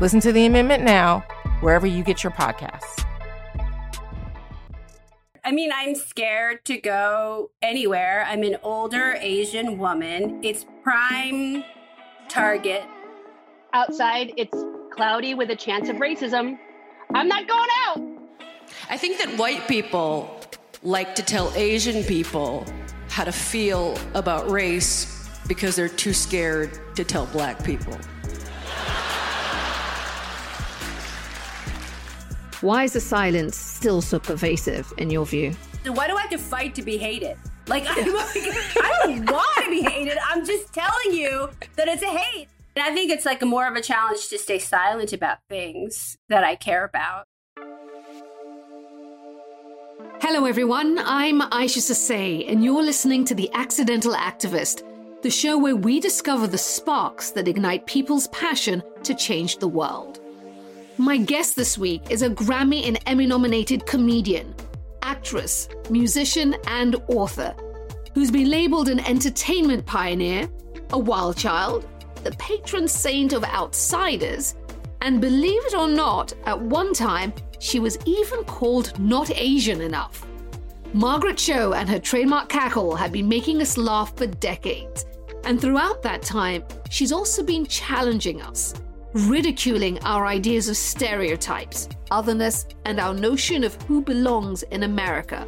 Listen to the amendment now, wherever you get your podcasts. I mean, I'm scared to go anywhere. I'm an older Asian woman. It's prime target. Outside, it's cloudy with a chance of racism. I'm not going out. I think that white people like to tell Asian people how to feel about race because they're too scared to tell black people. Why is the silence still so pervasive in your view? Why do I have to fight to be hated? Like, I'm I don't want to be hated. I'm just telling you that it's a hate. And I think it's like more of a challenge to stay silent about things that I care about. Hello, everyone. I'm Isha Sesay, and you're listening to The Accidental Activist, the show where we discover the sparks that ignite people's passion to change the world. My guest this week is a Grammy and Emmy nominated comedian, actress, musician, and author who's been labeled an entertainment pioneer, a wild child, the patron saint of outsiders, and believe it or not, at one time, she was even called not Asian enough. Margaret Cho and her trademark cackle have been making us laugh for decades. And throughout that time, she's also been challenging us ridiculing our ideas of stereotypes, otherness, and our notion of who belongs in America.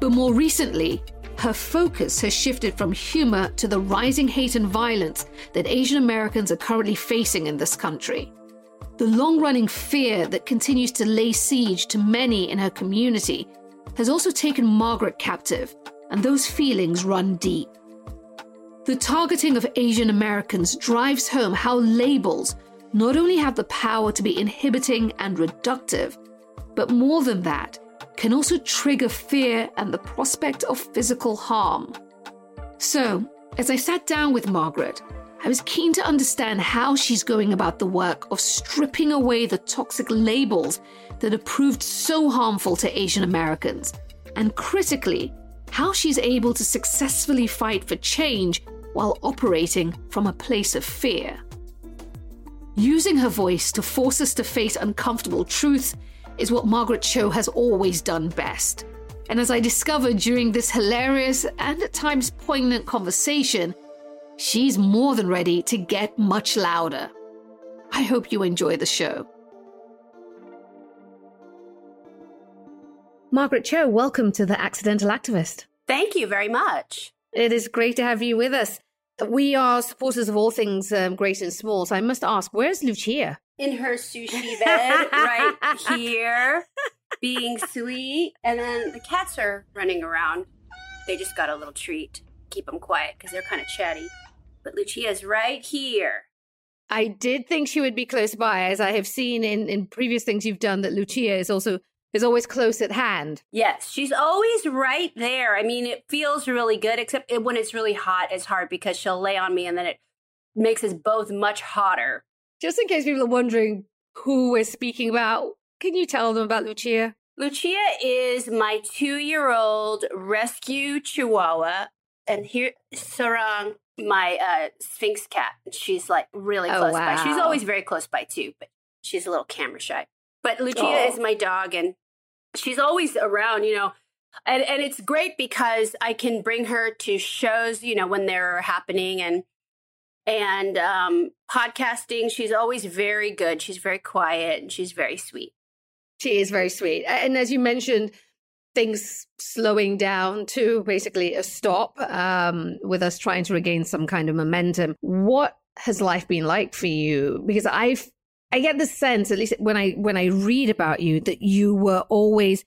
But more recently, her focus has shifted from humor to the rising hate and violence that Asian Americans are currently facing in this country. The long running fear that continues to lay siege to many in her community has also taken Margaret captive, and those feelings run deep. The targeting of Asian Americans drives home how labels not only have the power to be inhibiting and reductive, but more than that, can also trigger fear and the prospect of physical harm. So, as I sat down with Margaret, I was keen to understand how she's going about the work of stripping away the toxic labels that have proved so harmful to Asian Americans, and critically, how she's able to successfully fight for change while operating from a place of fear. Using her voice to force us to face uncomfortable truths is what Margaret Cho has always done best. And as I discovered during this hilarious and at times poignant conversation, she's more than ready to get much louder. I hope you enjoy the show. Margaret Cho, welcome to The Accidental Activist. Thank you very much. It is great to have you with us. We are supporters of all things um, great and small. So I must ask, where's Lucia? In her sushi bed, right here, being sweet. And then the cats are running around. They just got a little treat. Keep them quiet because they're kind of chatty. But Lucia's right here. I did think she would be close by, as I have seen in, in previous things you've done, that Lucia is also is always close at hand. Yes, she's always right there. I mean, it feels really good, except it, when it's really hot, it's hard because she'll lay on me and then it makes us both much hotter. Just in case people are wondering who we're speaking about, can you tell them about Lucia? Lucia is my two year old rescue chihuahua. And here, Sarang, my uh, Sphynx cat. She's like really Oh, close by. She's always very close by too, but she's a little camera shy. But Lucia Oh. is my dog, and she's always around, you know. And and it's great because I can bring her to shows, you know, when they're happening and and um podcasting. She's always very good. She's very quiet and she's very sweet. She is very sweet. And as you mentioned, things slowing down to basically a stop um, with us trying to regain some kind of momentum. What has life been like for you? Because I've I get the sense, at least when I when I read about you, that you were always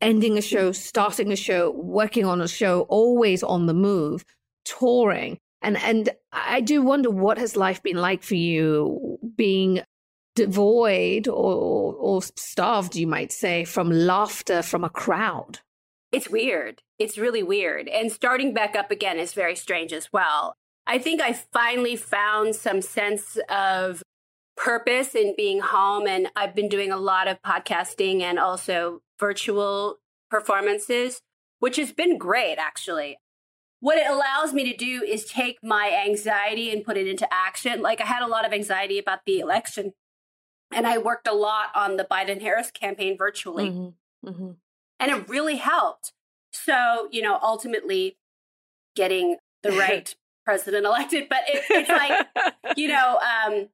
ending a show, starting a show, working on a show, always on the move, touring. And and I do wonder what has life been like for you being devoid or, or starved, you might say, from laughter from a crowd. It's weird. It's really weird. And starting back up again is very strange as well. I think I finally found some sense of purpose in being home. And I've been doing a lot of podcasting and also virtual performances, which has been great, actually. What it allows me to do is take my anxiety and put it into action. Like I had a lot of anxiety about the election, and I worked a lot on the Biden Harris campaign virtually. Mm-hmm. Mm-hmm. And it really helped. So, you know, ultimately getting the right president elected. But it, it's like, you know, um,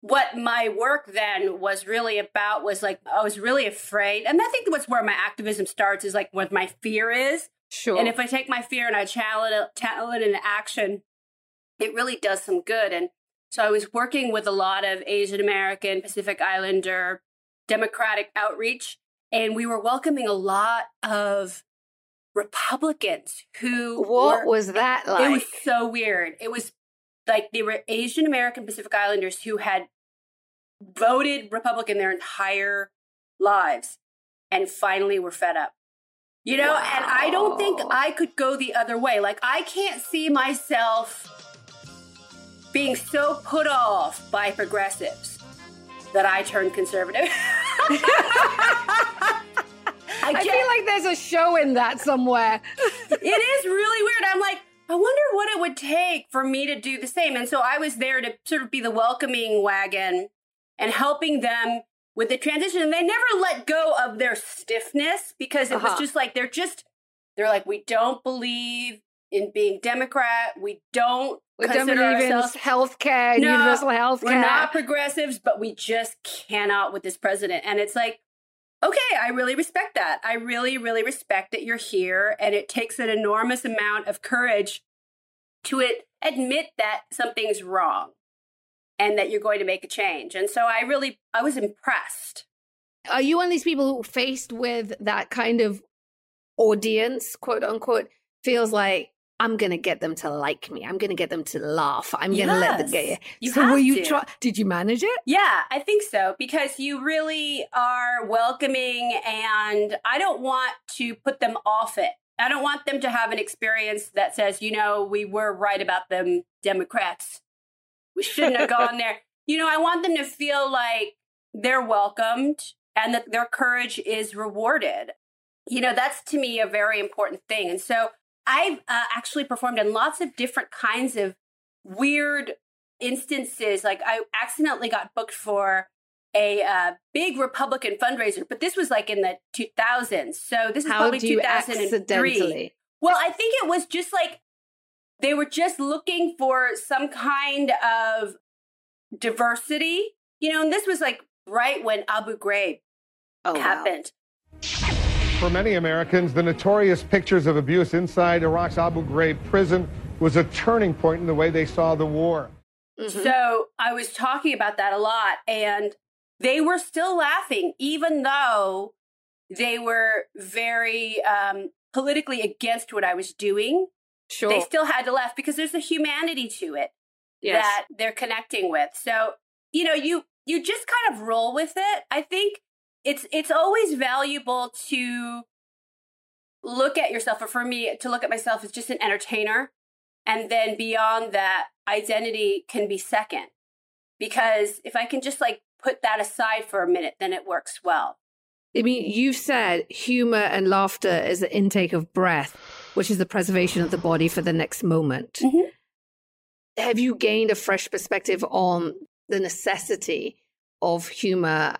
what my work then was really about was like I was really afraid, and I think that's where my activism starts is like what my fear is. Sure. And if I take my fear and I channel it, channel it into action, it really does some good. And so I was working with a lot of Asian American, Pacific Islander, Democratic outreach, and we were welcoming a lot of Republicans who. What were, was that like? It was so weird. It was like they were Asian American Pacific Islanders who had voted Republican their entire lives and finally were fed up. You know, wow. and I don't think I could go the other way. Like, I can't see myself being so put off by progressives that I turn conservative. I, I feel like there's a show in that somewhere. it is really weird. I'm like, I wonder what it would take for me to do the same. And so I was there to sort of be the welcoming wagon and helping them with the transition. And they never let go of their stiffness because it uh-huh. was just like, they're just, they're like, we don't believe in being Democrat. We don't we consider don't ourselves in healthcare, no, universal health We're not progressives, but we just cannot with this president. And it's like, okay, I really respect that. I really, really respect that you're here. And it takes an enormous amount of courage to it, admit that something's wrong and that you're going to make a change. And so I really, I was impressed. Are you one of these people who faced with that kind of audience, quote unquote, feels like I'm gonna get them to like me. I'm gonna get them to laugh. I'm gonna yes, let them get you. So were you try? Did you manage it? Yeah, I think so because you really are welcoming, and I don't want to put them off it. I don't want them to have an experience that says, you know, we were right about them Democrats. We shouldn't have gone there. You know, I want them to feel like they're welcomed and that their courage is rewarded. You know, that's to me a very important thing. And so I've uh, actually performed in lots of different kinds of weird instances. Like I accidentally got booked for a uh, big Republican fundraiser, but this was like in the 2000s. So this is How probably 2003. Well, I think it was just like they were just looking for some kind of diversity, you know, and this was like right when Abu Ghraib oh, happened. Wow. For many Americans, the notorious pictures of abuse inside Iraq's Abu Ghraib prison was a turning point in the way they saw the war. Mm-hmm. So I was talking about that a lot, and they were still laughing, even though they were very um, politically against what I was doing. Sure. They still had to laugh because there's a humanity to it yes. that they're connecting with. So, you know, you you just kind of roll with it. I think it's it's always valuable to look at yourself or for me to look at myself as just an entertainer and then beyond that identity can be second. Because if i can just like put that aside for a minute then it works well. I mean you've said humor and laughter is the intake of breath which is the preservation of the body for the next moment. Mm-hmm. have you gained a fresh perspective on the necessity of humor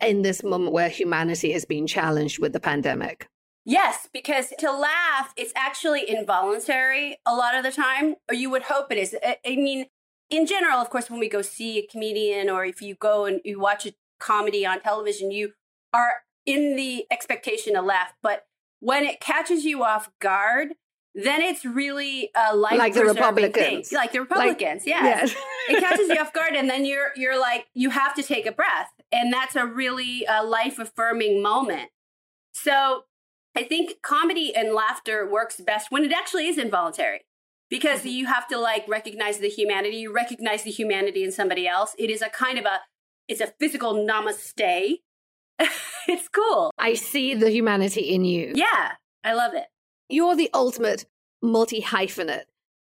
in this moment where humanity has been challenged with the pandemic? Yes, because to laugh, it's actually involuntary a lot of the time, or you would hope it is. I mean, in general, of course, when we go see a comedian or if you go and you watch a comedy on television, you are in the expectation to laugh. But when it catches you off guard, then it's really uh, a life like the Republicans, thing. like the Republicans. Like, yes, yes. it catches you off guard, and then you're you're like you have to take a breath, and that's a really uh, life affirming moment. So I think comedy and laughter works best when it actually is involuntary because mm-hmm. you have to like recognize the humanity you recognize the humanity in somebody else it is a kind of a it's a physical namaste. it's cool. I see the humanity in you. Yeah, I love it. You're the ultimate multi hyphenate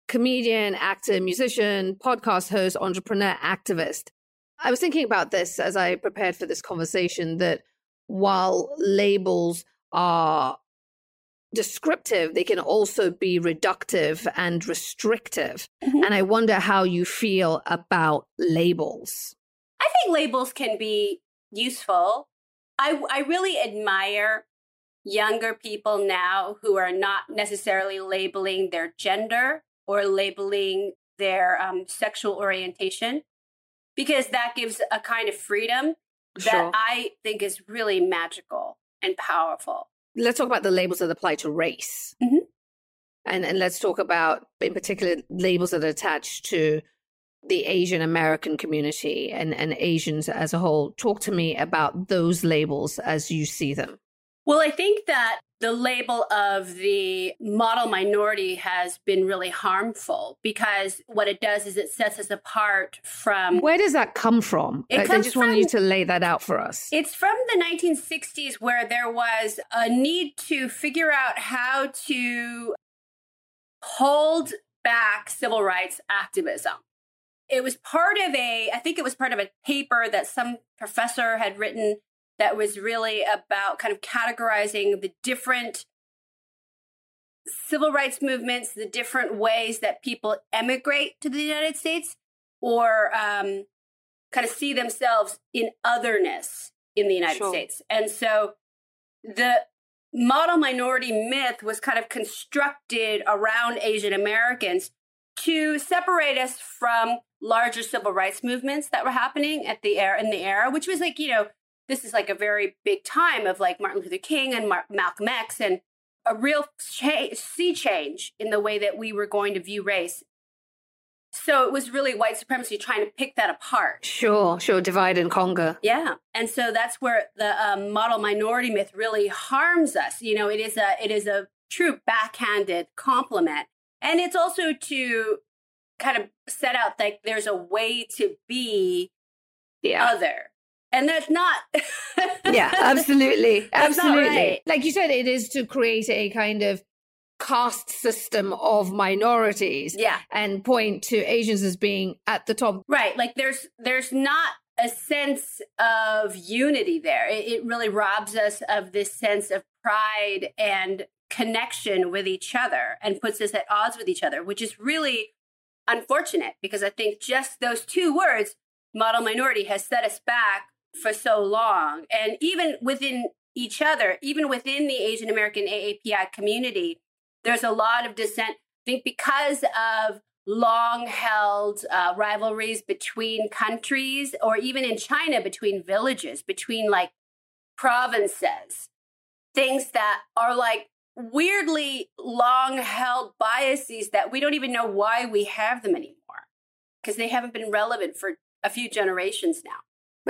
comedian, actor, musician, podcast host, entrepreneur, activist. I was thinking about this as I prepared for this conversation that while labels are descriptive, they can also be reductive and restrictive. Mhm. And I wonder how you feel about labels. I think labels can be useful. I, I really admire younger people now who are not necessarily labeling their gender or labeling their um, sexual orientation because that gives a kind of freedom that Sure. I think is really magical and powerful. Let's talk about the labels that apply to race. Mhm. And, and let's talk about, in particular, labels that are attached to the Asian American community and, and Asians as a whole. Talk to me about those labels as you see them. Well, I think that the label of the model minority has been really harmful because what it does is it sets us apart from Where does that come from? It I- just wanted you to lay that out for us. It's from the 1960s where there was a need to figure out how to hold back civil rights activism. It was part of a, I think it was part of a paper that some professor had written that was really about kind of categorizing the different civil rights movements, the different ways that people emigrate to the United States or um, kind of see themselves in otherness in the United Sure. States. And so the model minority myth was kind of constructed around Asian Americans to separate us from larger civil rights movements that were happening at the era in the era, which was like, you know, this is like a very big time of like Martin Luther King and Mar- Malcolm X and a real cha- sea change in the way that we were going to view race. So it was really white supremacy trying to pick that apart. Sure, sure. Divide and conquer. Yeah, and so that's where the um, model minority myth really harms us. You know, it is a it is a true backhanded compliment, and it's also to kind of set out like there's a way to be Yeah. other, and that's not. yeah, absolutely. Absolutely. right. Like you said, it is to create a kind of caste system of minorities yeah, and point to Asians as being at the top. right. Like there's there's not a sense of unity there. It, it really robs us of this sense of pride and connection with each other and puts us at odds with each other, which is really unfortunate because I think just those two words, model minority, has set us back for so long. And even within each other, even within the Asian American AAPI community, there's a lot of dissent. I think because of long held uh, rivalries between countries, or even in China, between villages, between like provinces, things that are like weirdly long held biases that we don't even know why we have them anymore because they haven't been relevant for a few generations now.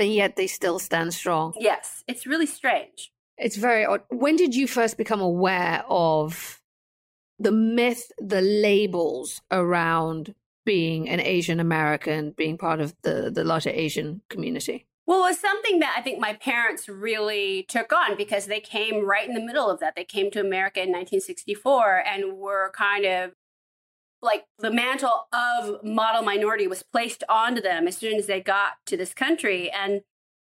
But yet they still stand strong. Yes, it's really strange. It's very odd. When did you first become aware of the myth, the labels around being an Asian American, being part of the, the larger Asian community? Well, it was something that I think my parents really took on because they came right in the middle of that. They came to America in 1964 and were kind of like the mantle of model minority was placed onto them as soon as they got to this country. And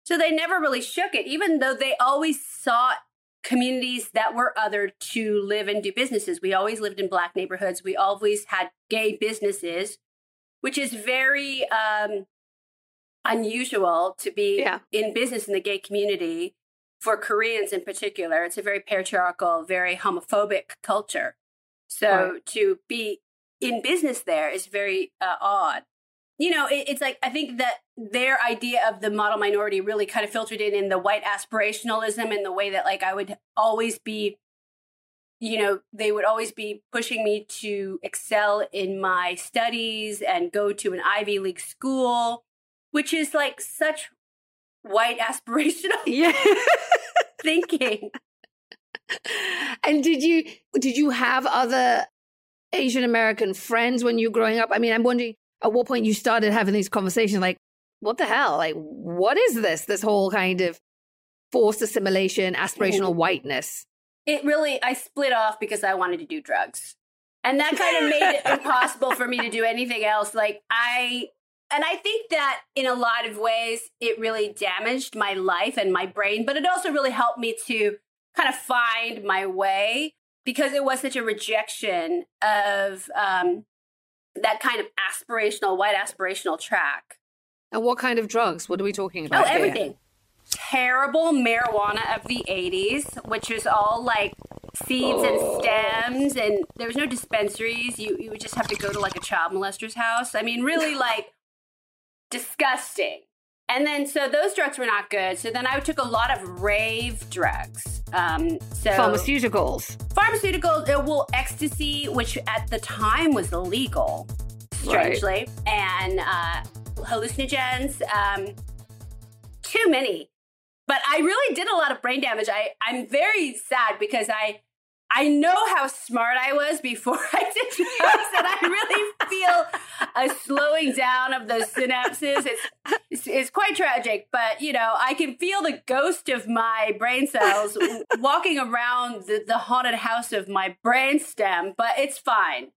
so they never really shook it, even though they always sought communities that were other to live and do businesses. We always lived in black neighborhoods. We always had gay businesses, which is very um, unusual to be Yeah. in business in the gay community for Koreans in particular. It's a very patriarchal, very homophobic culture. So Right. to be in business there is very uh, odd. You know, it, it's like I think that their idea of the model minority really kind of filtered in in the white aspirationalism and the way that like I would always be you know, they would always be pushing me to excel in my studies and go to an Ivy League school, which is like such white aspirational Yeah. thinking. and did you did you have other Asian American friends when you were growing up? I mean, I'm wondering at what point you started having these conversations like what the hell? Like, what is this? This whole kind of forced assimilation, aspirational whiteness. It really, I split off because I wanted to do drugs. And that kind of made it impossible for me to do anything else. Like, I, and I think that in a lot of ways, it really damaged my life and my brain, but it also really helped me to kind of find my way because it was such a rejection of um, that kind of aspirational, white aspirational track. And what kind of drugs? What are we talking about? Oh, everything. Terrible marijuana of the 80s, which was all like seeds Oh. and stems, and there was no dispensaries. You, you would just have to go to like a child molester's house. I mean, really like disgusting. And then, so those drugs were not good. So then I took a lot of rave drugs. Um, so Pharmaceuticals. pharmaceuticals, well, ecstasy, which at the time was illegal, strangely, and uh, hallucinogens. Um, too many, but I really did a lot of brain damage. I I'm very sad because I I know how smart I was before I did drugs, and I really feel a slowing down of those synapses. It's, it's it's quite tragic, but you know I can feel the ghost of my brain cells walking around the, the haunted house of my brain stem. But it's fine.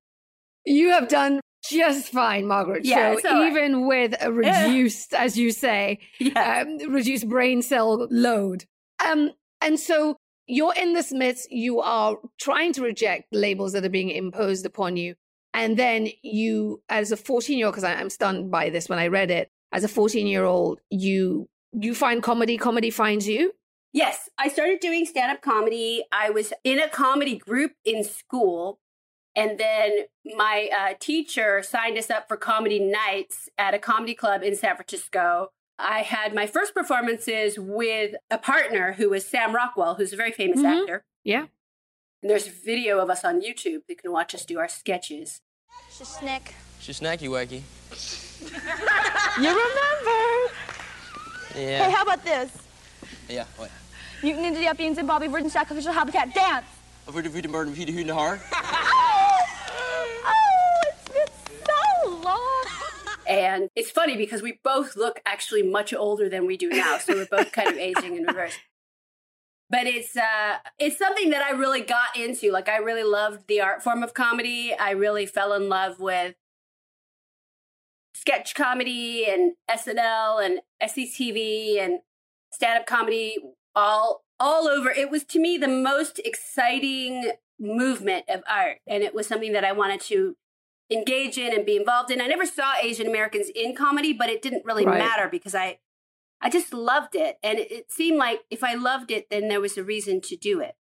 You have done just fine, Margaret. Yeah, so it's all right. even with a reduced, as you say, Yeah. um, reduced brain cell load. Um, and so you're in this midst, you are trying to reject labels that are being imposed upon you. And then you, as a 14 year old, because I'm stunned by this when I read it, as a 14 year old, you you find comedy, comedy finds you. Yes, I started doing stand up comedy. I was in a comedy group in school. And then my uh, teacher signed us up for comedy nights at a comedy club in San Francisco. I had my first performances with a partner who was Sam Rockwell, who's a very famous Mhm. actor. Yeah. And there's video of us on YouTube. You can watch us do our sketches. She's Nick. She's snacky wacky. You remember? Yeah. Hey, how about this? yeah. What? Mutant Ninja Yuppie and Bobby Virgin Sacrificial Habitat dance. Over the Vita Bird and Vita Hoon Har. Oh, it's been so long. And it's funny because we both look actually much older than we do now. So we're both kind of aging in reverse. But it's uh it's something that I really got into. Like I really loved the art form of comedy. I really fell in love with sketch comedy and SNL and SCTV and stand-up comedy all all over. It was to me the most exciting movement of art and it was something that I wanted to engage in and be involved in. I never saw Asian Americans in comedy, but it didn't really Right. matter because I I just loved it. And it, it seemed like if I loved it, then there was a reason to do it.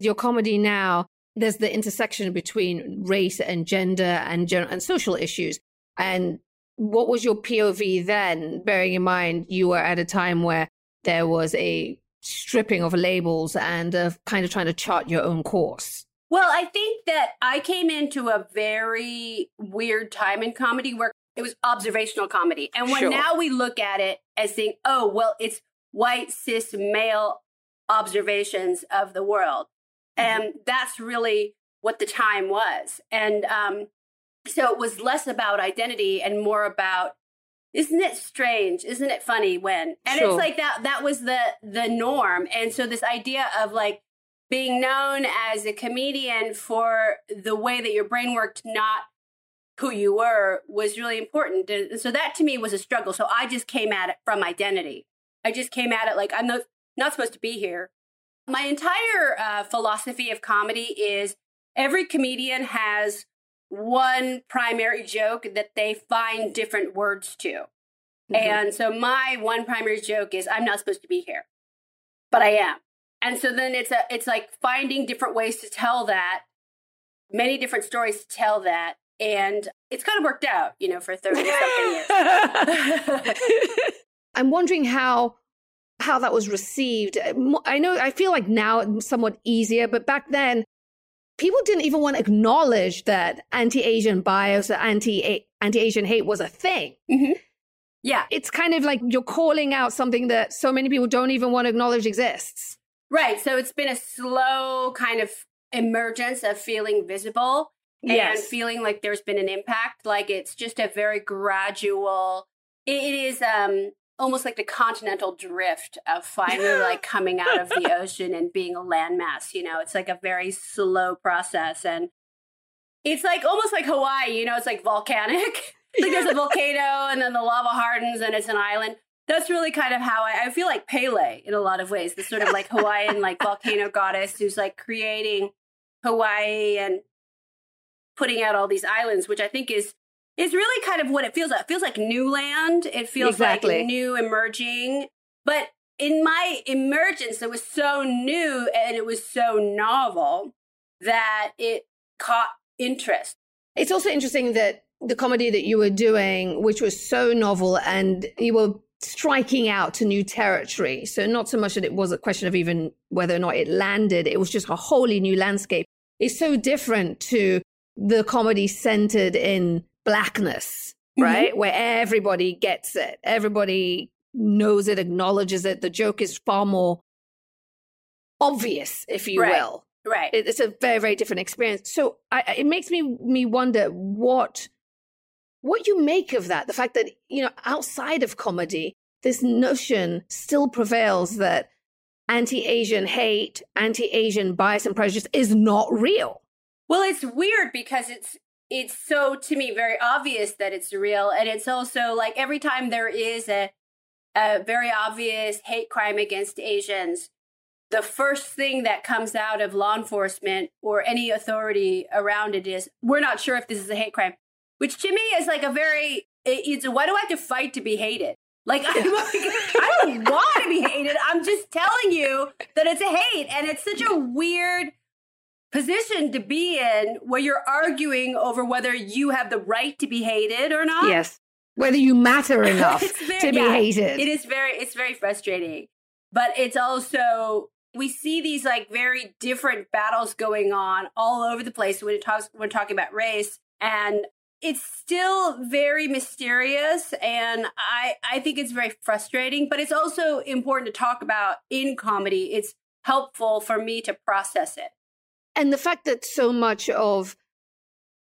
your comedy now there's the intersection between race and gender and gen- and social issues and what was your pov then bearing in mind you were at a time where there was a stripping of labels and uh, kind of trying to chart your own course Well, I think that I came into a very weird time in comedy where it was observational comedy. And when Sure. now we look at it as saying, oh, well, it's white, cis, male observations of the world. And that's really what the time was. And um, so it was less about identity and more about isn't it strange isn't it funny when and Sure. it's like that that was the the norm and so this idea of like being known as a comedian for the way that your brain worked not who you were was really important. And so that to me was a struggle. So i just came at it from identity. I just came at it like i'm not, not supposed to be here. My entire uh, philosophy of comedy is every comedian has one primary joke that they find different words to. And so my one primary joke is I'm not supposed to be here, but I am. And so then it's a it's like finding different ways to tell that, many different stories to tell that, and it's kind of worked out, you know, for thirty something years. i'm wondering how how that was received uh, i know i feel like now it's somewhat easier but back then people didn't even want to acknowledge that anti-asian bias or anti anti-asian hate was a thing mm-hmm. yeah, it's kind of like you're calling out something that so many people don't even want to acknowledge exists. Right. So it's been a slow kind of emergence of feeling visible and Yes. feeling like there's been an impact. Like it's just a very gradual it is um almost like the continental drift of finally like coming out of the ocean and being a landmass. You know, it's like a very slow process, and it's like almost like Hawaii. You know, it's like volcanic. like there's a volcano, and then the lava hardens, and it's an island. That's really kind of how I, I feel like Pele in a lot of ways. This sort of like Hawaiian like volcano goddess who's like creating Hawaii and putting out all these islands, which I think is is really kind of what it feels like. It feels like new land. It feels Exactly. like new emerging. But in my emergence, it was so new and it was so novel that it caught interest. It's also interesting that the comedy that you were doing, which was so novel and you were striking out to new territory. So, not so much that it was a question of even whether or not it landed, it was just a wholly new landscape. It's so different to the comedy centered in blackness, mm-hmm. right? Where everybody gets it, everybody knows it, acknowledges it. The joke is far more obvious, if you Right. will Right. it's a very very different experience so I- it makes me me wonder what what you make of that the fact that you know outside of comedy this notion still prevails that anti-asian hate anti-asian bias and prejudice is not real. Well, it's weird because it's it's so to me very obvious that it's real, and it's also like every time there is a a very obvious hate crime against Asians, the first thing that comes out of law enforcement or any authority around it is we're not sure if this is a hate crime, which to me is like a very it's why do I have to fight to be hated? Like I'm like, I don't want to be hated. I'm just telling you that it's a hate, and it's such a weird position to be in where you're arguing over whether you have the right to be hated or not. yes whether you matter enough very- to be yeah, hated It is very it's very frustrating. But it's also we see these like very different battles going on all over the place when it talks when talking about race and it's still very mysterious and I I think it's very frustrating, but it's also important to talk about in comedy. It's helpful for me to process it. and the fact that so much of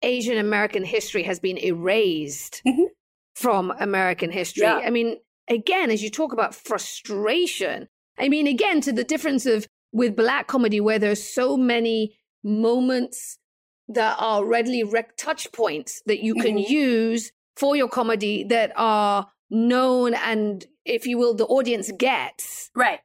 Asian American history has been erased Mhm. from American history. Yeah. I mean, again, as you talk about frustration, I mean, again, to the difference of with black comedy, where there's so many moments that are readily rec- touch points that you can Mhm. use for your comedy that are known and, if you will, the audience gets Right.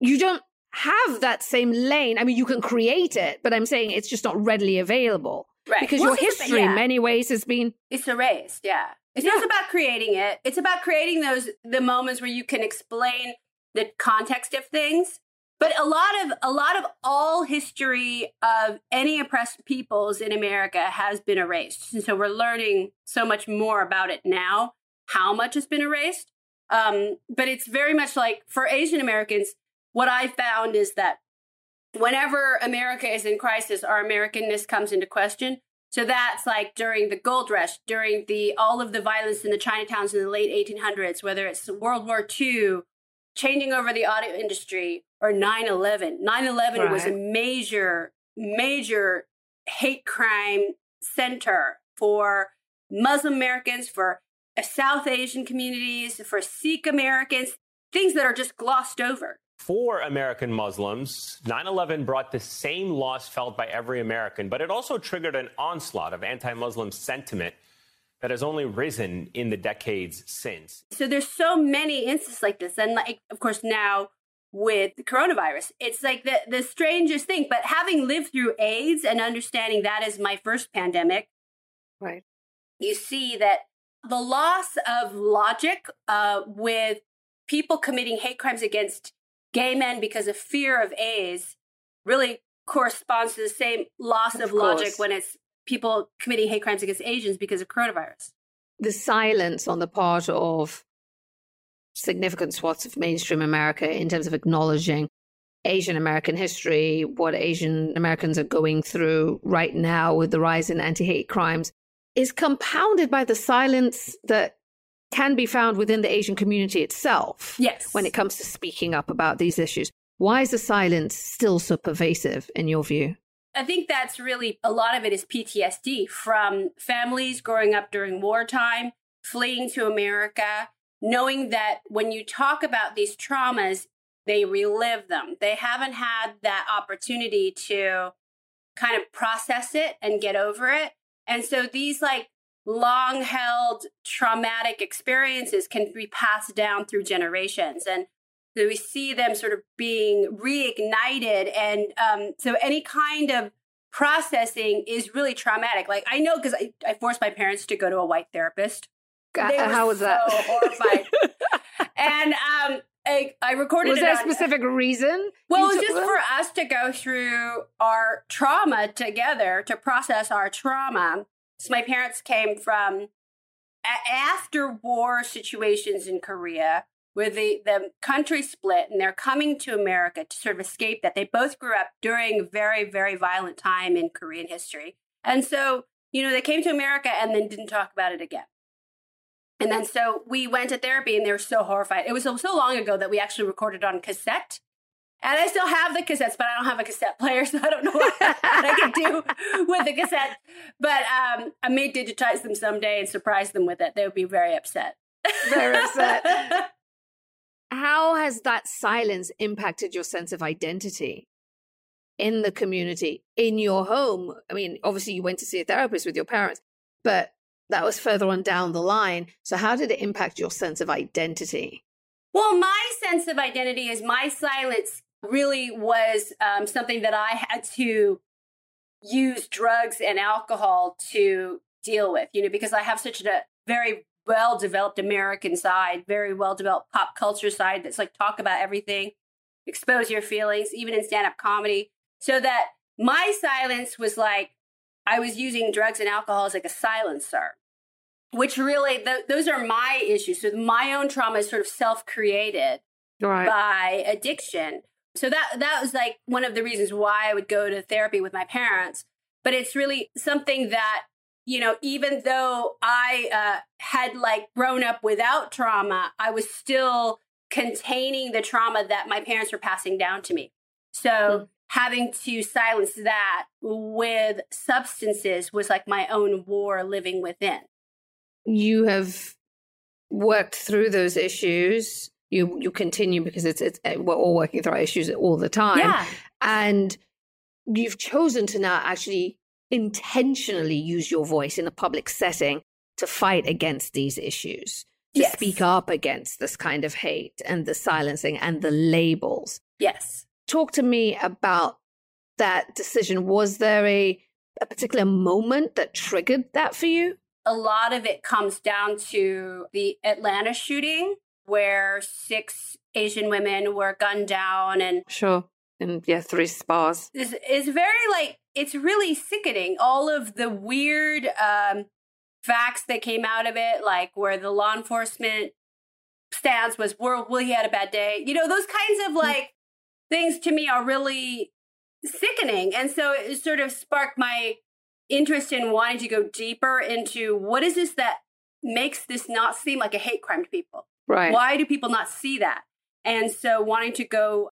you don't have that same lane. I mean, you can create it, but I'm saying it's just not readily available Right. because Well, your history, yeah. in many ways, has been It's erased, yeah. It's not about creating it. It's about creating those the moments where you can explain the context of things. But a lot of a lot of all history of any oppressed peoples in America has been erased. And so we're learning so much more about it now, how much has been erased. Um, but it's very much like for Asian Americans, what I found is that whenever America is in crisis, our Americanness comes into question. So that's like during the gold rush, during the all of the violence in the Chinatowns in the late 1800s, whether it's World War II, changing over the auto industry, or 9/11. 9/11 was a major, major hate crime center for Muslim Americans, for uh, South Asian communities, for Sikh Americans, things that are just glossed over. For American Muslims, 9 11 brought the same loss felt by every American, but it also triggered an onslaught of anti Muslim sentiment that has only risen in the decades since. so there's so many instances like this and like of course now with the coronavirus it's like the the strangest thing but having lived through aids and understanding that is my first pandemic right. you see that the loss of logic uh, with people committing hate crimes against gay men because of fear of AIDS really corresponds to the same loss of, Of logic when it's people committing hate crimes against Asians because of coronavirus. The silence on the part of significant swaths of mainstream America in terms of acknowledging Asian American history, what Asian Americans are going through right now with the rise in anti hate crimes, is compounded by the silence that can be found within the Asian community itself. Yes. when it comes to speaking up about these issues. Why is the silence still so pervasive in your view? I think that's really a lot of it is PTSD from families growing up during wartime, fleeing to America, knowing that when you talk about these traumas, they relive them. They haven't had that opportunity to kind of process it and get over it. And so these like long held traumatic experiences can be passed down through generations. And so we see them sort of being reignited. And um, so any kind of processing is really traumatic. Like I know because I, I forced my parents to go to a white therapist. They How was so that? horrified. and um, I, I recorded. Was it there a on- specific reason? well, it was just them? for us to go through our trauma together to process our trauma. So my parents came from a- after war situations in Korea where the, the country split and they're coming to America to sort of escape that. They both grew up during a very, very violent time in Korean history. And so, you know, they came to America and then didn't talk about it again. And then so we went to therapy and they were so horrified. It was so, so long ago that we actually recorded on cassette. And I still have the cassettes, but I don't have a cassette player, so I don't know what I can do with the cassette. But um, I may digitize them someday and surprise them with it. They would be very upset. Very upset. How has that silence impacted your sense of identity in the community, in your home? I mean, obviously, you went to see a therapist with your parents, but that was further on down the line. So, how did it impact your sense of identity? Well, my sense of identity is my silence really was um, something that I had to use drugs and alcohol to deal with, you know, because I have such a very well developed American side, very well developed pop culture side that's like talk about everything, expose your feelings, even in stand up comedy. So that my silence was like I was using drugs and alcohol as like a silencer which really th- those are my issues so my own trauma is sort of self-created Right. by addiction so that that was like one of the reasons why i would go to therapy with my parents but it's really something that you know even though i uh, had like grown up without trauma i was still containing the trauma that my parents were passing down to me so having to silence that with substances was like my own war living within you have worked through those issues. You you continue because it's it's uh, we're all working through our issues all the time. Yeah. And you've chosen to now actually intentionally use your voice in a public setting to fight against these issues, to Yes. speak up against this kind of hate and the silencing and the labels. yes Talk to me about that decision. Was there a a particular moment that triggered that for you? a lot of it comes down to the Atlanta shooting where six Asian women were gunned down and Sure. And yeah, three spas. is is very like it's really sickening all of the weird um facts that came out of it like where the law enforcement stance was well, well he had a bad day you know those kinds of like things to me are really sickening and so it sort of sparked my interest in wanting to go deeper into what is this that makes this not seem like a hate crime to people Right. why do people not see that? And so wanting to go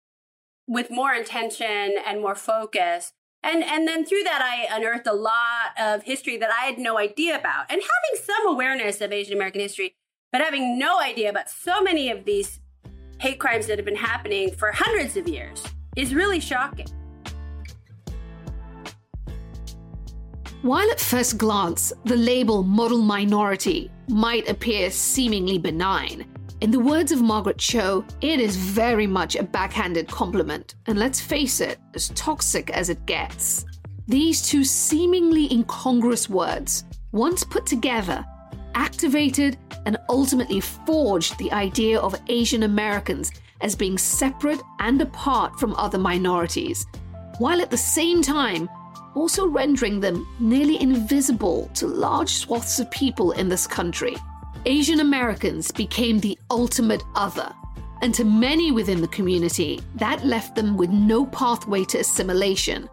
with more intention and more focus. And and then through that I unearthed a lot of history that I had no idea about. And having some awareness of Asian American history, but having no idea about so many of these hate crimes that have been happening for hundreds of years is really shocking. While at first glance, the label model minority might appear seemingly benign, in the words of Margaret Cho, it is very much a backhanded compliment, and let's face it, as toxic as it gets. These two seemingly incongruous words, once put together, activated and ultimately forged the idea of Asian Americans as being separate and apart from other minorities, while at the same time also rendering them nearly invisible to large swaths of people in this country. Asian Americans became the ultimate other, and to many within the community, that left them with no pathway to assimilation.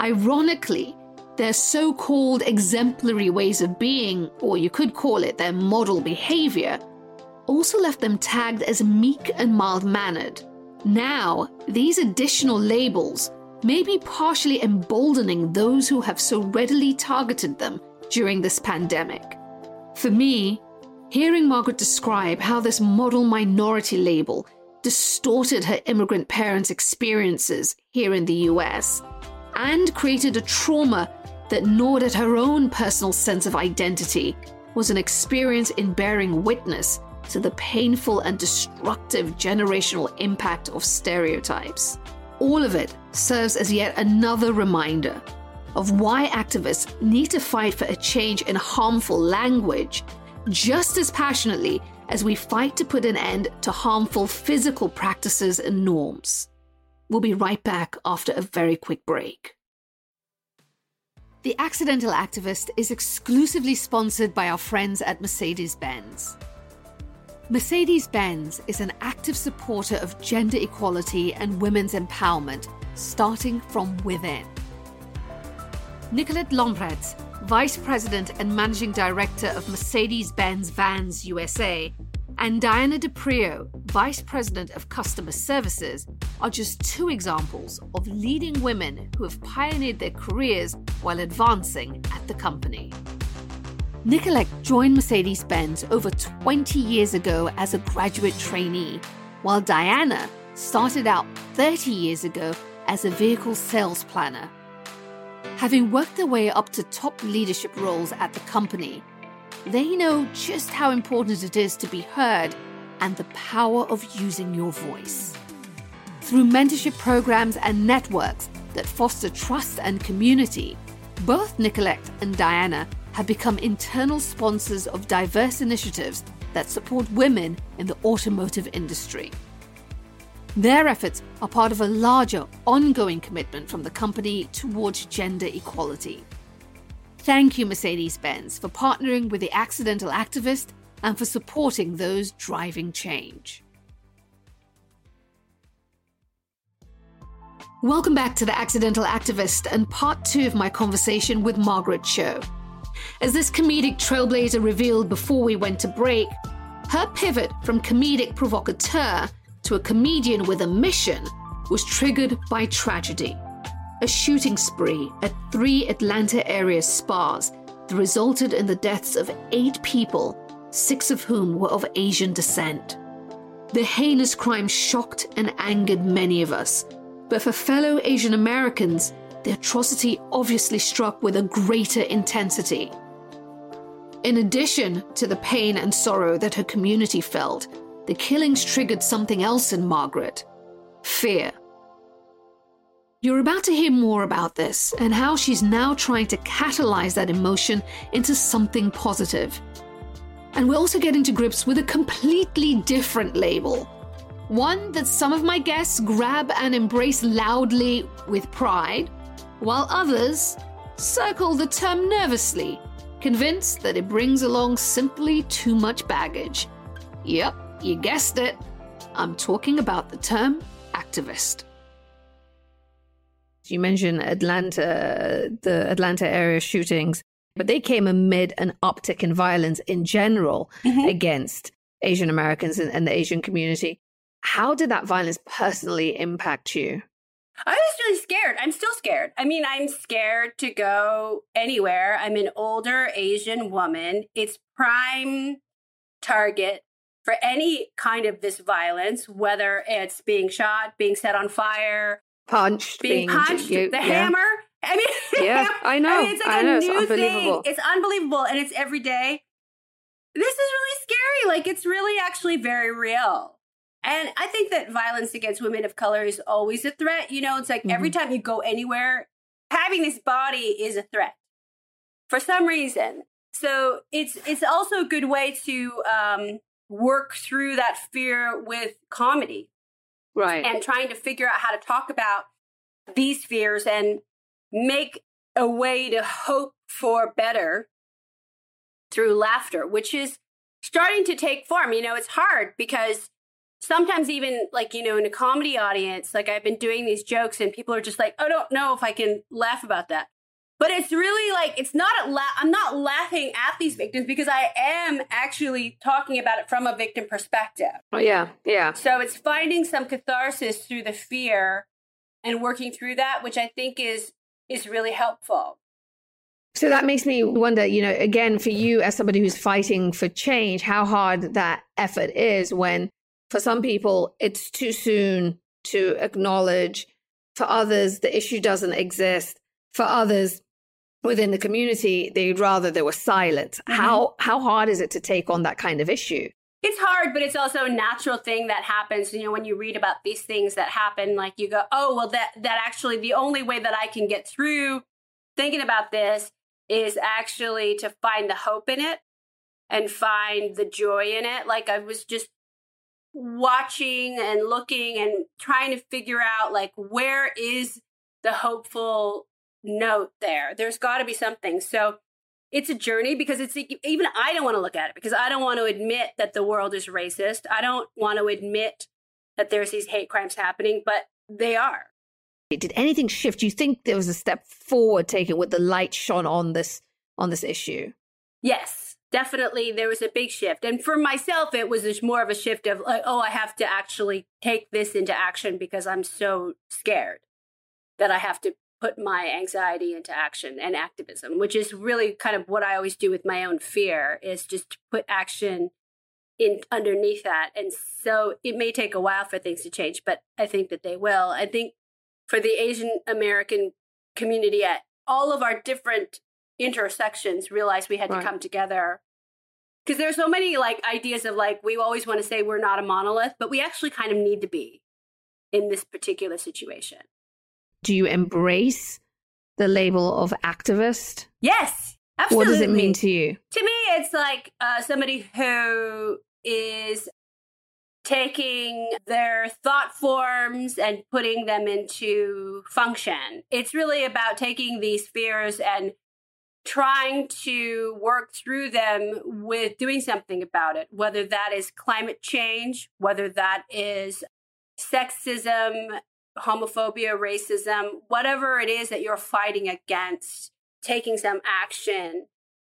Ironically, their so called exemplary ways of being, or you could call it their model behavior, also left them tagged as meek and mild mannered. Now, these additional labels may be partially emboldening those who have so readily targeted them during this pandemic. For me, Hearing Margaret describe how this model minority label distorted her immigrant parents' experiences here in the US and created a trauma that gnawed at her own personal sense of identity was an experience in bearing witness to the painful and destructive generational impact of stereotypes. All of it serves as yet another reminder of why activists need to fight for a change in harmful language just as passionately as we fight to put an end to harmful physical practices and norms. We'll be right back after a very quick break. The Accidental Activist is exclusively sponsored by our friends at Mercedes Benz. Mercedes Benz is an active supporter of gender equality and women's empowerment, starting from within. Nicolette Lomprez, Vice President and Managing Director of Mercedes Benz Vans USA, and Diana DePrio, Vice President of Customer Services, are just two examples of leading women who have pioneered their careers while advancing at the company. Nicolette joined Mercedes Benz over 20 years ago as a graduate trainee, while Diana started out 30 years ago as a vehicle sales planner. Having worked their way up to top leadership roles at the company, they know just how important it is to be heard and the power of using your voice. Through mentorship programs and networks that foster trust and community, both Nicolette and Diana have become internal sponsors of diverse initiatives that support women in the automotive industry. Their efforts are part of a larger, ongoing commitment from the company towards gender equality. Thank you, Mercedes Benz, for partnering with the accidental activist and for supporting those driving change. Welcome back to The Accidental Activist and part two of my conversation with Margaret Cho. As this comedic trailblazer revealed before we went to break, her pivot from comedic provocateur to a comedian with a mission was triggered by tragedy. A shooting spree at three Atlanta area spas that resulted in the deaths of eight people, six of whom were of Asian descent. The heinous crime shocked and angered many of us, but for fellow Asian Americans, the atrocity obviously struck with a greater intensity. In addition to the pain and sorrow that her community felt, the killings triggered something else in Margaret fear. You're about to hear more about this and how she's now trying to catalyze that emotion into something positive. And we're also getting to grips with a completely different label. One that some of my guests grab and embrace loudly with pride, while others circle the term nervously, convinced that it brings along simply too much baggage. Yep, you guessed it. I'm talking about the term activist. You mentioned Atlanta, the Atlanta area shootings, but they came amid an uptick in violence in general mm-hmm. against Asian Americans and, and the Asian community. How did that violence personally impact you? I was really scared. I'm still scared. I mean, I'm scared to go anywhere. I'm an older Asian woman. It's prime target for any kind of this violence, whether it's being shot, being set on fire, punched, being, being punched, you, the yeah. hammer. I mean, yeah, I know. I mean, it's like I a know, new it's thing. It's unbelievable, and it's every day. This is really scary. Like it's really actually very real. And I think that violence against women of color is always a threat. You know, it's like mm-hmm. every time you go anywhere, having this body is a threat for some reason. So it's it's also a good way to um, work through that fear with comedy. Right. And trying to figure out how to talk about these fears and make a way to hope for better through laughter, which is starting to take form. You know, it's hard because sometimes even like, you know, in a comedy audience, like I've been doing these jokes and people are just like, I don't know if I can laugh about that. But it's really like it's not la- I'm not laughing at these victims because I am actually talking about it from a victim perspective. Oh yeah, yeah. So it's finding some catharsis through the fear and working through that, which I think is is really helpful. So that makes me wonder, you know, again, for you as somebody who's fighting for change, how hard that effort is when for some people it's too soon to acknowledge. For others, the issue doesn't exist. For others within the community, they'd rather there were silent. Mm-hmm. How how hard is it to take on that kind of issue? It's hard, but it's also a natural thing that happens. You know, when you read about these things that happen, like you go, oh, well, that that actually the only way that I can get through thinking about this is actually to find the hope in it and find the joy in it. Like I was just watching and looking and trying to figure out like where is the hopeful note there. There's got to be something. So it's a journey because it's even I don't want to look at it because I don't want to admit that the world is racist. I don't want to admit that there's these hate crimes happening, but they are. Did anything shift? Do you think there was a step forward taken with the light shone on this on this issue? Yes, definitely. There was a big shift, and for myself, it was more of a shift of like, oh, I have to actually take this into action because I'm so scared that I have to put my anxiety into action and activism, which is really kind of what I always do with my own fear is just to put action in underneath that. And so it may take a while for things to change, but I think that they will. I think for the Asian American community at all of our different intersections realized we had right. to come together because there's so many like ideas of like we always want to say we're not a monolith but we actually kind of need to be in this particular situation do you embrace the label of activist? Yes absolutely. What does it mean to you? To me it's like uh, somebody who is taking their thought forms and putting them into function. It's really about taking these fears and trying to work through them with doing something about it, whether that is climate change, whether that is sexism, homophobia, racism, whatever it is that you're fighting against, taking some action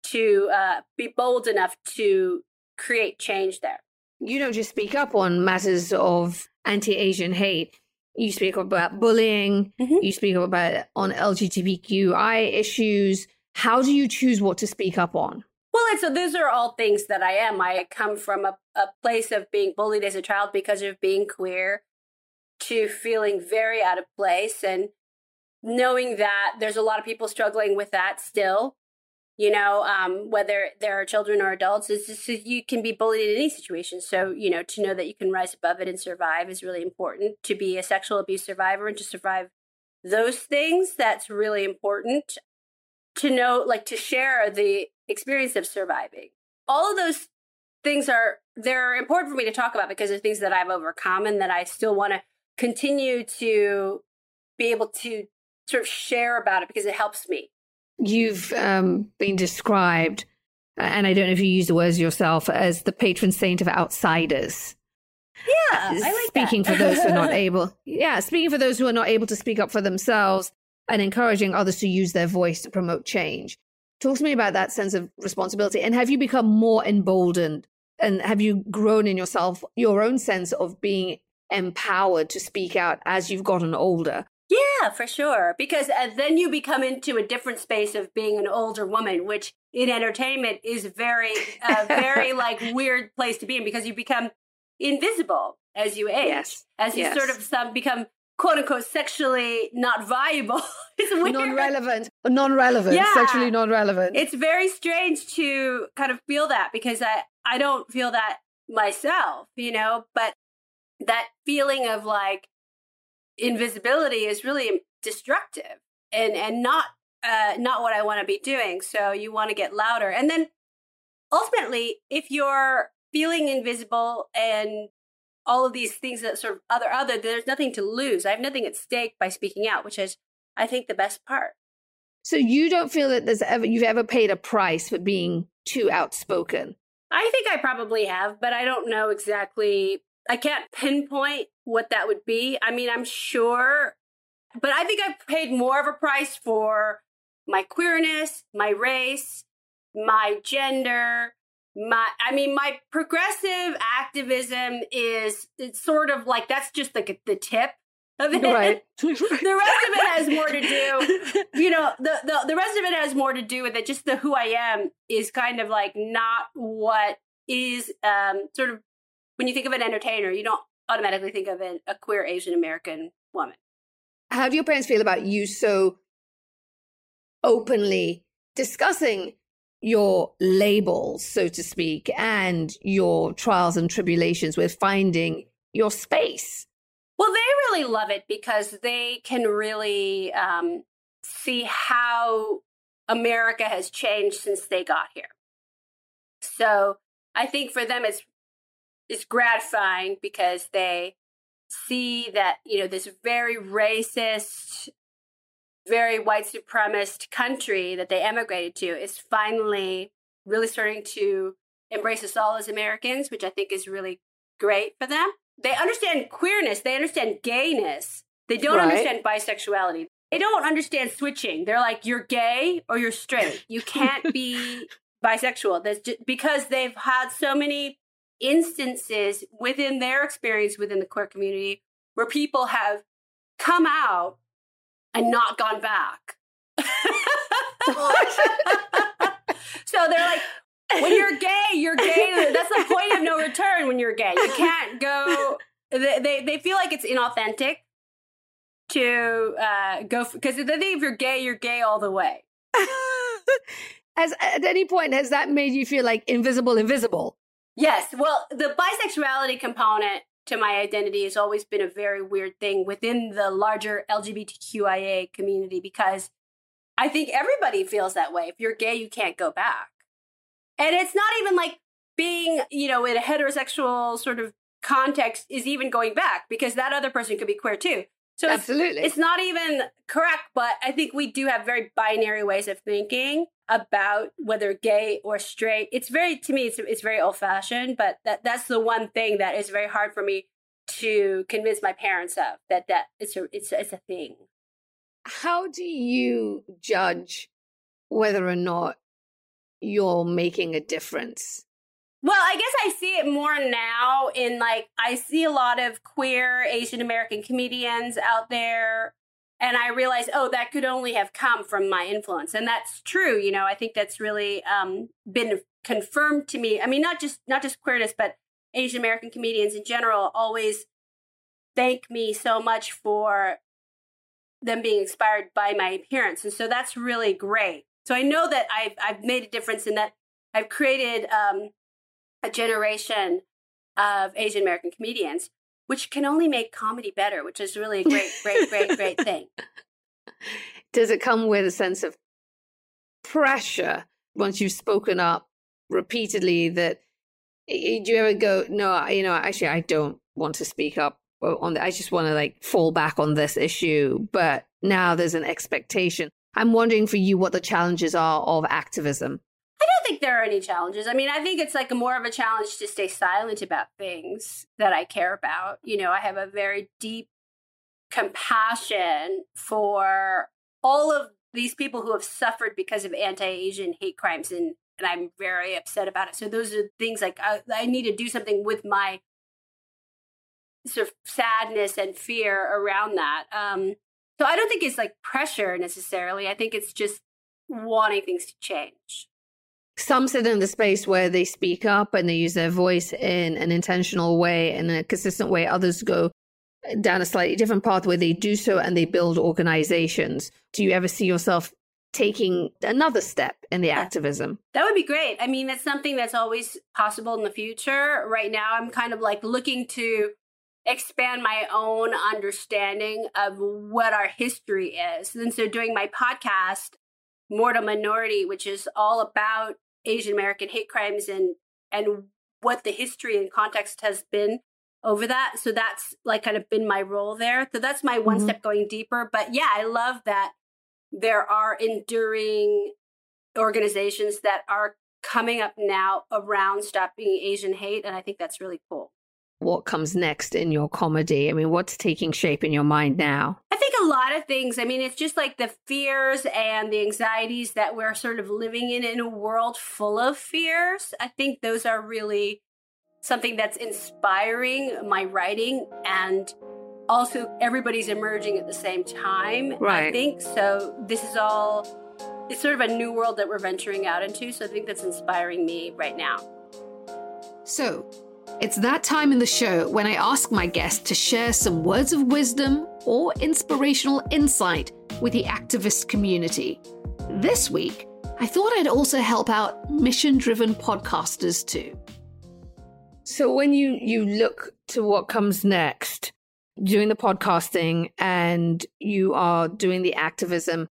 to uh, be bold enough to create change there you don't just speak up on matters of anti-Asian hate. You speak about bullying. Mm-hmm. You speak about on LGBTQI issues. How do you choose what to speak up on? Well, it's, so those are all things that I am. I come from a, a place of being bullied as a child because of being queer to feeling very out of place and knowing that there's a lot of people struggling with that still you know um, whether there are children or adults is just you can be bullied in any situation. So you know to know that you can rise above it and survive is really important. To be a sexual abuse survivor and to survive those things that's really important. To know like to share the experience of surviving. All of those things are they're important for me to talk about because they're things that i've overcome and that i still want to continue to be able to sort of share about it because it helps me You've um, been described, and I don't know if you use the words yourself, as the patron saint of outsiders. Yeah, I like speaking for those who are not able. Yeah, speaking for those who are not able to speak up for themselves and encouraging others to use their voice to promote change. Talk to me about that sense of responsibility. And have you become more emboldened? And have you grown in yourself your own sense of being empowered to speak out as you've gotten older? Yeah, for sure. Because uh, then you become into a different space of being an older woman, which in entertainment is very, uh, very like weird place to be in because you become invisible as you age, yes. as you yes. sort of some become quote unquote sexually not viable. it's weird. Non-relevant. Non-relevant. Yeah. Sexually non-relevant. It's very strange to kind of feel that because I, I don't feel that myself, you know, but that feeling of like invisibility is really destructive and and not uh, not what I want to be doing. So you want to get louder, and then ultimately, if you're feeling invisible and all of these things that sort of other other, there's nothing to lose. I have nothing at stake by speaking out, which is I think the best part. So you don't feel that there's ever you've ever paid a price for being too outspoken. I think I probably have, but I don't know exactly I can't pinpoint what that would be. I mean, I'm sure, but I think I've paid more of a price for my queerness, my race, my gender, my I mean my progressive activism is it's sort of like that's just like the tip. of it. Right. the rest of it has more to do. You know, the, the the rest of it has more to do with it. Just the who I am is kind of like not what is um sort of when you think of an entertainer, you don't automatically think of an, a queer Asian American woman. How do your parents feel about you so openly discussing your labels, so to speak, and your trials and tribulations with finding your space? Well, they really love it because they can really um, see how America has changed since they got here. So I think for them, it's it's gratifying because they see that you know this very racist very white supremacist country that they emigrated to is finally really starting to embrace us all as Americans, which I think is really great for them. They understand queerness, they understand gayness, they don't Right. understand bisexuality. They don't understand switching. They're like, you're gay or you're straight. You can't be bisexual. That's just, because they've had so many instances within their experience within the queer community where people have come out and not gone back. so they're like, when you're gay, you're gay. That's the point of no return when you're gay. You can't go. They they, they feel like it's inauthentic to uh, go because they think if you're gay, you're gay all the way. Has at any point has that made you feel like invisible, invisible? Yes. Well, the bisexuality component to my identity has always been a very weird thing within the larger LGBTQIA community because I think everybody feels that way. If you're gay, you can't go back. And it's not even like being, you know, in a heterosexual sort of context is even going back because that other person could be queer too. So Absolutely. it's not even correct, but I think we do have very binary ways of thinking about whether gay or straight. It's very to me, it's it's very old fashioned, but that that's the one thing that is very hard for me to convince my parents of that that it's a it's a, it's a thing. How do you judge whether or not you're making a difference? Well, I guess I see it more now in like I see a lot of queer Asian American comedians out there and I realize oh that could only have come from my influence and that's true, you know. I think that's really um been confirmed to me. I mean not just not just queerness but Asian American comedians in general always thank me so much for them being inspired by my appearance. And so that's really great. So I know that I've I've made a difference in that I've created um a generation of Asian American comedians, which can only make comedy better, which is really a great, great, great, great thing. Does it come with a sense of pressure once you've spoken up repeatedly that do you ever go, no, you know, actually, I don't want to speak up on that. I just want to like fall back on this issue. But now there's an expectation. I'm wondering for you what the challenges are of activism. I don't think there are any challenges. I mean, I think it's like more of a challenge to stay silent about things that I care about. You know, I have a very deep compassion for all of these people who have suffered because of anti-Asian hate crimes and and I'm very upset about it. So those are things like I, I need to do something with my sort of sadness and fear around that. Um, so I don't think it's like pressure necessarily. I think it's just wanting things to change. Some sit in the space where they speak up and they use their voice in an intentional way, in a consistent way. Others go down a slightly different path where they do so and they build organizations. Do you ever see yourself taking another step in the activism? That would be great. I mean, that's something that's always possible in the future. Right now, I'm kind of like looking to expand my own understanding of what our history is. And so, doing my podcast, Mortal Minority, which is all about Asian American hate crimes and and what the history and context has been over that. So that's like kind of been my role there. So that's my one Mhm. step going deeper. But yeah, I love that there are enduring organizations that are coming up now around stopping Asian hate. And I think that's really cool. What comes next in your comedy? I mean, what's taking shape in your mind now? I think a lot of things. I mean, it's just like the fears and the anxieties that we're sort of living in in a world full of fears. I think those are really something that's inspiring my writing and also everybody's emerging at the same time. Right. I think so. This is all. It's sort of a new world that we're venturing out into. So I think that's inspiring me right now. So, it's that time in the show when I ask my guest to share some words of wisdom or inspirational insight with the activist community. This week, I thought I'd also help out mission driven podcasters too. So, when you, you look to what comes next, doing the podcasting and you are doing the activism,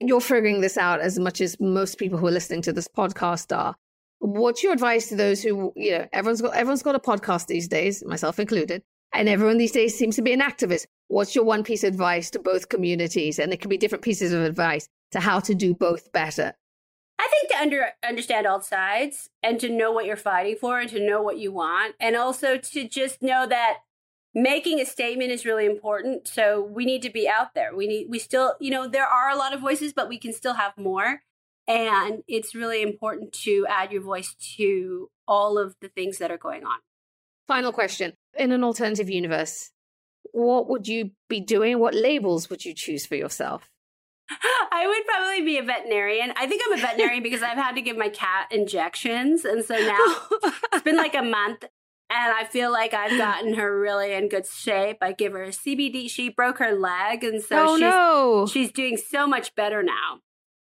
you're figuring this out as much as most people who are listening to this podcast are. What's your advice to those who, you know, everyone's got everyone's got a podcast these days, myself included, and everyone these days seems to be an activist. What's your one piece of advice to both communities? And it can be different pieces of advice to how to do both better. I think to under, understand all sides and to know what you're fighting for and to know what you want, and also to just know that making a statement is really important. So we need to be out there. We need, we still, you know, there are a lot of voices, but we can still have more. And it's really important to add your voice to all of the things that are going on. Final question. In an alternative universe, what would you be doing? What labels would you choose for yourself? I would probably be a veterinarian. I think I'm a veterinarian because I've had to give my cat injections. And so now it's been like a month and I feel like I've gotten her really in good shape. I give her a CBD. She broke her leg. And so Oh, she's, no. she's doing so much better now.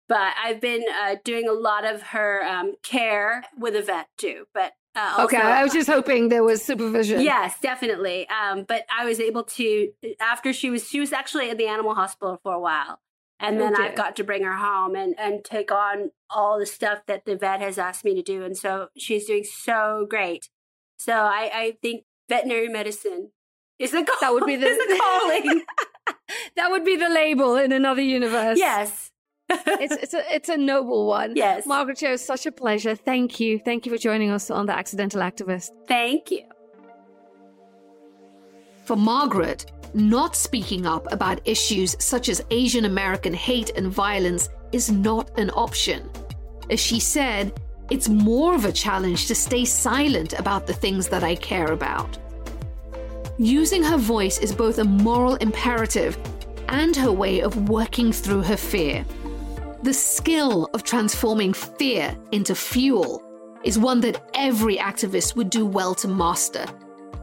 But I've been uh, doing a lot of her um, care with a vet too. But uh, okay, I was just hoping there was supervision. Yes, definitely. Um, but I was able to after she was she was actually at the animal hospital for a while, and Oh, then dear. I've got to bring her home and and take on all the stuff that the vet has asked me to do, and so she's doing so great. So I I think veterinary medicine is a That would be the- a calling. That would be the label in another universe. yes. It's it's a it's a noble one. Yes. Margaret Cho, such a pleasure. Thank you. Thank you for joining us on the Accidental Activist. Thank you. For Margaret, not speaking up about issues such as Asian American hate and violence is not an option. As she said, it's more of a challenge to stay silent about the things that I care about. Using her voice is both a moral imperative and her way of working through her fear. The skill of transforming fear into fuel is one that every activist would do well to master.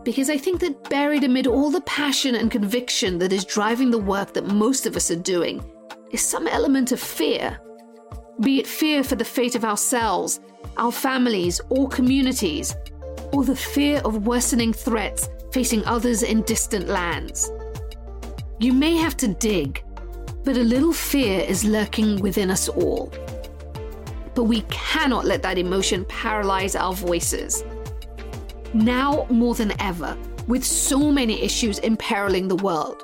Because I think that buried amid all the passion and conviction that is driving the work that most of us are doing is some element of fear. Be it fear for the fate of ourselves, our families, or communities, or the fear of worsening threats facing others in distant lands. You may have to dig, but a little fear is lurking within us all. But we cannot let that emotion paralyze our voices. Now more than ever, with so many issues imperiling the world,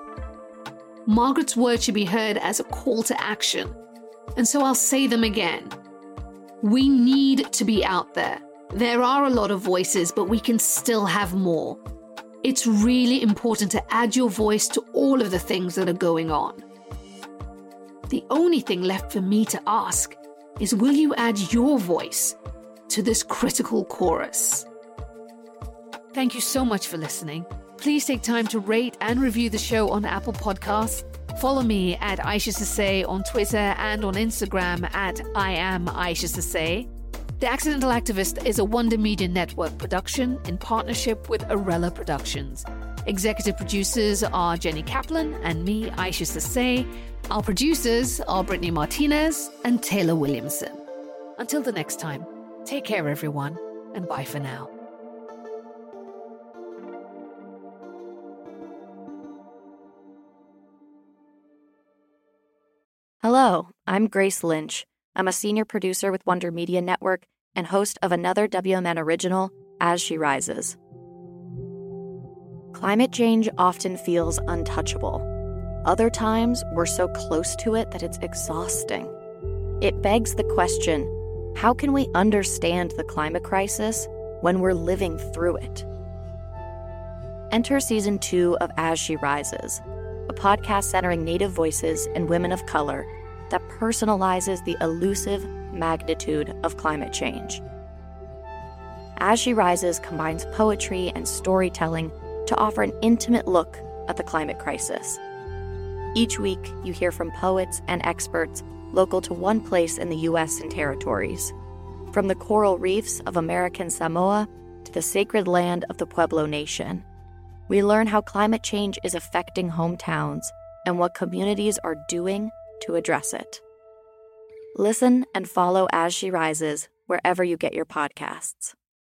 Margaret's words should be heard as a call to action. And so I'll say them again. We need to be out there. There are a lot of voices, but we can still have more. It's really important to add your voice to all of the things that are going on. The only thing left for me to ask is will you add your voice to this critical chorus? Thank you so much for listening. Please take time to rate and review the show on Apple Podcasts. Follow me at Isha Sesay on Twitter and on Instagram at I am Isha Sesay. The Accidental Activist is a Wonder Media Network production in partnership with Arella Productions. Executive producers are Jenny Kaplan and me, Isha Sesay. Our producers are Brittany Martinez and Taylor Williamson. Until the next time, take care, everyone, and bye for now. Hello, I'm Grace Lynch. I'm a senior producer with Wonder Media Network and host of another WMN original, As She Rises. Climate change often feels untouchable. Other times, we're so close to it that it's exhausting. It begs the question how can we understand the climate crisis when we're living through it? Enter season two of As She Rises, a podcast centering Native voices and women of color that personalizes the elusive magnitude of climate change. As She Rises combines poetry and storytelling to offer an intimate look at the climate crisis. Each week, you hear from poets and experts local to one place in the U.S. and territories. From the coral reefs of American Samoa to the sacred land of the Pueblo Nation, we learn how climate change is affecting hometowns and what communities are doing to address it. Listen and follow As She Rises wherever you get your podcasts.